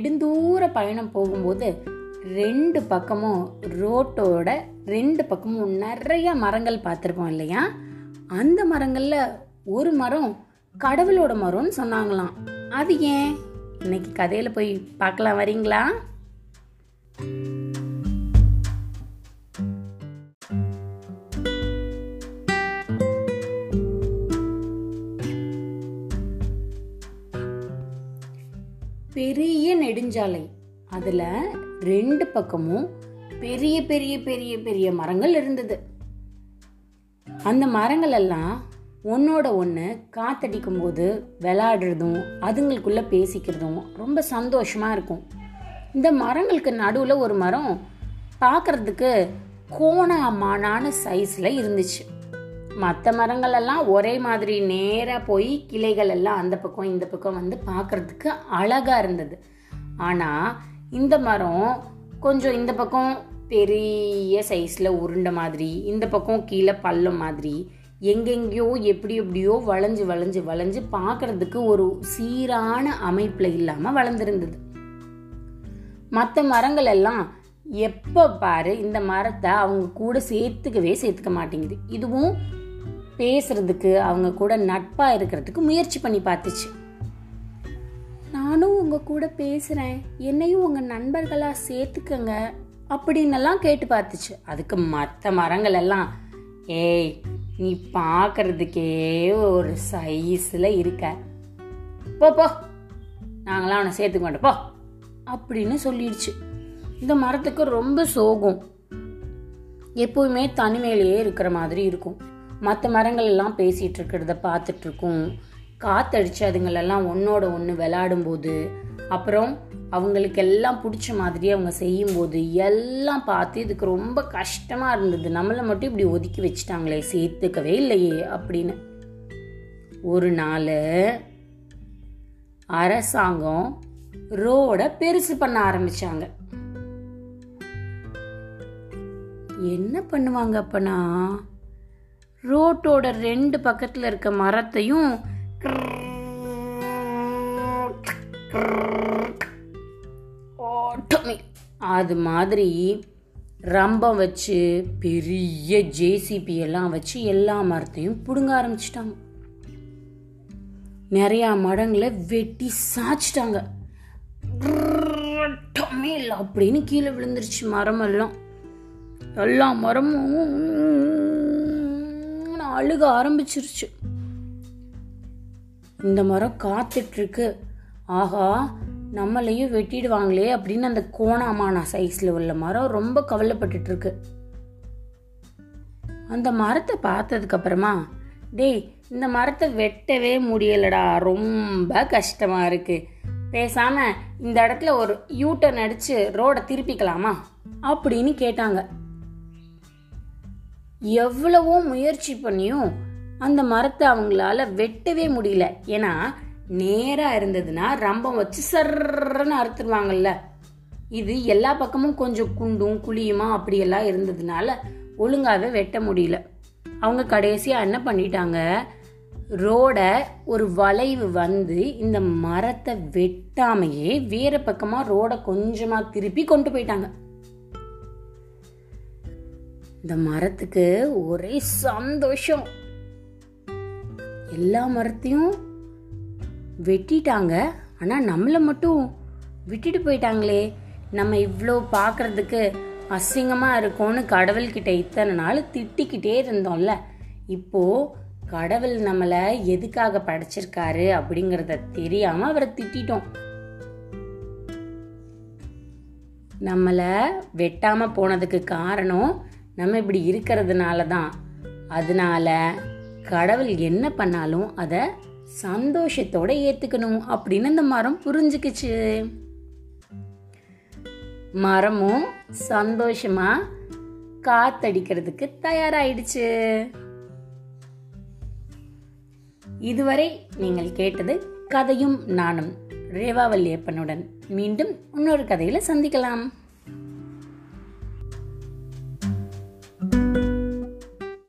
நெடுந்தூர பயணம் போகும்போது ரெண்டு பக்கமும் ரோட்டோட ரெண்டு பக்கமும் நிறைய மரங்கள் பார்த்துருப்போம் இல்லையா? அந்த மரங்களில் ஒரு மரம் கடவுளோட மரம்னு சொன்னாங்களாம். அது ஏன்? இன்னைக்கு கதையில போய் பார்க்கலாம் வரீங்களா? பெரிய நெடுஞ்சாலை. அதுல ரெண்டு பக்கமும் பெரிய பெரிய பெரிய பெரிய மரங்கள் இருந்தது. அந்த மரங்கள் எல்லாம் ஒன்னோட ஒன்று காத்தடிக்கும் போது விளையாடுறதும் அதுங்களுக்குள்ள பேசிக்கிறதும் ரொம்ப சந்தோஷமா இருக்கும். இந்த மரங்களுக்கு நடுவில் ஒரு மரம் பார்க்கறதுக்கு கோணமானான சைஸில் இருந்துச்சு. மற்ற மரங்கள் எல்லாம் ஒரே மாதிரி நேராக போய் கிளைகள் எல்லாம் அந்த பக்கம் இந்த பக்கம் வந்து பார்க்கறதுக்கு அழகாக இருந்தது. ஆனால் இந்த மரம் கொஞ்சம் இந்த பக்கம் பெரிய சைஸில் உருண்டை மாதிரி இந்த பக்கம் கீழே பள்ளம் மாதிரி எங்கெங்கேயோ எப்படி எப்படியோ வளைஞ்சு வளைஞ்சு வளைஞ்சு பார்க்கறதுக்கு ஒரு சீரான அமைப்பில் இல்லாமல் வளர்ந்துருந்தது. மற்ற மரங்கள் எல்லாம் எப்போ பாரு இந்த மரத்தை அவங்க கூட சேர்த்துக்கவே சேர்த்துக்க மாட்டேங்குது. இதுவும் பேசுறதுக்கு அவங்க கூட நட்பா இருக்கிறதுக்கு முயற்சி பண்ணி பார்த்துச்சு. நானும் உங்க கூட பேசுறேன். என்னையும் உங்க நண்பர்களா சேர்த்துக்கங்க அப்படின்னெல்லாம் கேட்டு பார்த்துச்சு. அதுக்கு மற்ற மரங்கள் எல்லாம் ஏய் நீ பார்க்கறதுக்கே ஒரு சைஸில் இருக்க. போ போ. நாங்களாம் அவனை சேர்த்துக்க மாட்டோம் போ. அப்படின்னு சொல்லிடுச்சு. இந்த மரத்துக்கு ரொம்ப சோகம். எப்போவுமே தனிமையிலேயே இருக்கிற மாதிரி இருக்கும். மற்ற மரங்கள் எல்லாம் பேசிட்டு இருக்கிறத பார்த்துட்ருக்கும். காத்தடிச்சு அதுங்களெல்லாம் ஒன்றோட ஒன்று விளாடும்போது அப்புறம் அவங்களுக்கு எல்லாம் பிடிச்ச மாதிரி அவங்க செய்யும்போது எல்லாம் பார்த்து இதுக்கு ரொம்ப கஷ்டமாக இருந்தது. நம்மளை மட்டும் இப்படி ஒதுக்கி வச்சுட்டாங்களே சேர்த்துக்கவே இல்லையே அப்படின்னு. ஒரு நாள் அரசாங்கம் ரோட பெருசு பண்ண ஆரம்பிச்சாங்க. என்ன பண்ணுவாங்க அப்பனா? ரோட்டோட ரெண்டு பக்கத்துல இருக்க மரத்தையும் ஓட்டமே அது மாதிரி ரம்பம் வச்சு பெரிய ஜேசிபி எல்லாம் வச்சு எல்லா மரத்தையும் பிடுங்க ஆரம்பிச்சிட்டாங்க. நிறைய மடங்களை வெட்டி சாய்ச்சிட்டாங்க. அப்படின்னு கீழே விழுந்துருச்சு மரம் எல்லாம் எல்லா மரமும் அழுக ஆரம்பிச்சிருச்சு. இந்த மரம் காத்துட்ருக்கு. ஆஹா நம்மளையும் வெட்டிடுவாங்களே அப்படின்னு அந்த கோணாமானா சைஸில் உள்ள மரம் ரொம்ப கவலைப்பட்டுட்டு இருக்கு அந்த மரத்தை பார்த்ததுக்கப்புறமா டேய் இந்த மரத்தை வெட்டவே முடியலடா ரொம்ப கஷ்டமாக இருக்குது பேசாமல் இந்த இடத்துல ஒரு யூட்டர்ன் அடித்து ரோட திருப்பிக்கலாமா? அப்படின்னு கேட்டாங்க. எவ்வளவோ முயற்சி பண்ணியும் அந்த மரத்தை அவங்களால வெட்டவே முடியல. ஏன்னா நேரா இருந்ததுன்னா ரம்பம் வச்சு சர்றன்னு அறுத்துருவாங்கல்ல. இது எல்லா பக்கமும் கொஞ்சம் குண்டும் குழியுமா அப்படியெல்லாம் இருந்ததுனால ஒழுங்காவே வெட்ட முடியல. அவங்க கடைசியா என்ன பண்ணிட்டாங்க? ரோட ஒரு வளைவு வந்து இந்த மரத்தை வெட்டாமையே வேற பக்கமா ரோட கொஞ்சமா திருப்பி கொண்டு போயிட்டாங்க. இந்த மரத்துக்கு ஒரே சந்தோஷம். எல்லா மரத்தையும் வெட்டிட்டாங்க. ஆனால் நம்மளை மட்டும் விட்டுட்டு போயிட்டாங்களே. நம்ம இவ்வளோ பார்க்கறதுக்கு அசிங்கமாக இருக்கோம்னு கடவுள்கிட்ட இத்தனை நாள் திட்டிக்கிட்டே இருந்தோம்ல. இப்போது கடவுள் நம்மளை எதுக்காக படைச்சிருக்காரு அப்படிங்கிறத தெரியாமல் அவரை திட்டிட்டோம். நம்மளை வெட்டாமல் போனதுக்கு காரணம் நம்ம இப்படி இருக்கிறதுனால தான் அதனால கடவுள் என்ன பண்ணாலும் அதை சந்தோஷத்தோட ஏற்றுக்கணும் அப்படின்னு அந்த மரம் புரிஞ்சுக்குச்சு. மரமும் சந்தோஷமா காத்தடிக்கிறதுக்கு தயாராயிடுச்சு. இதுவரை நீங்கள் கேட்டது கதையும் நானும் ரேவா வல்லியப்பனுடன் மீண்டும் இன்னொரு கதையில சந்திக்கலாம்.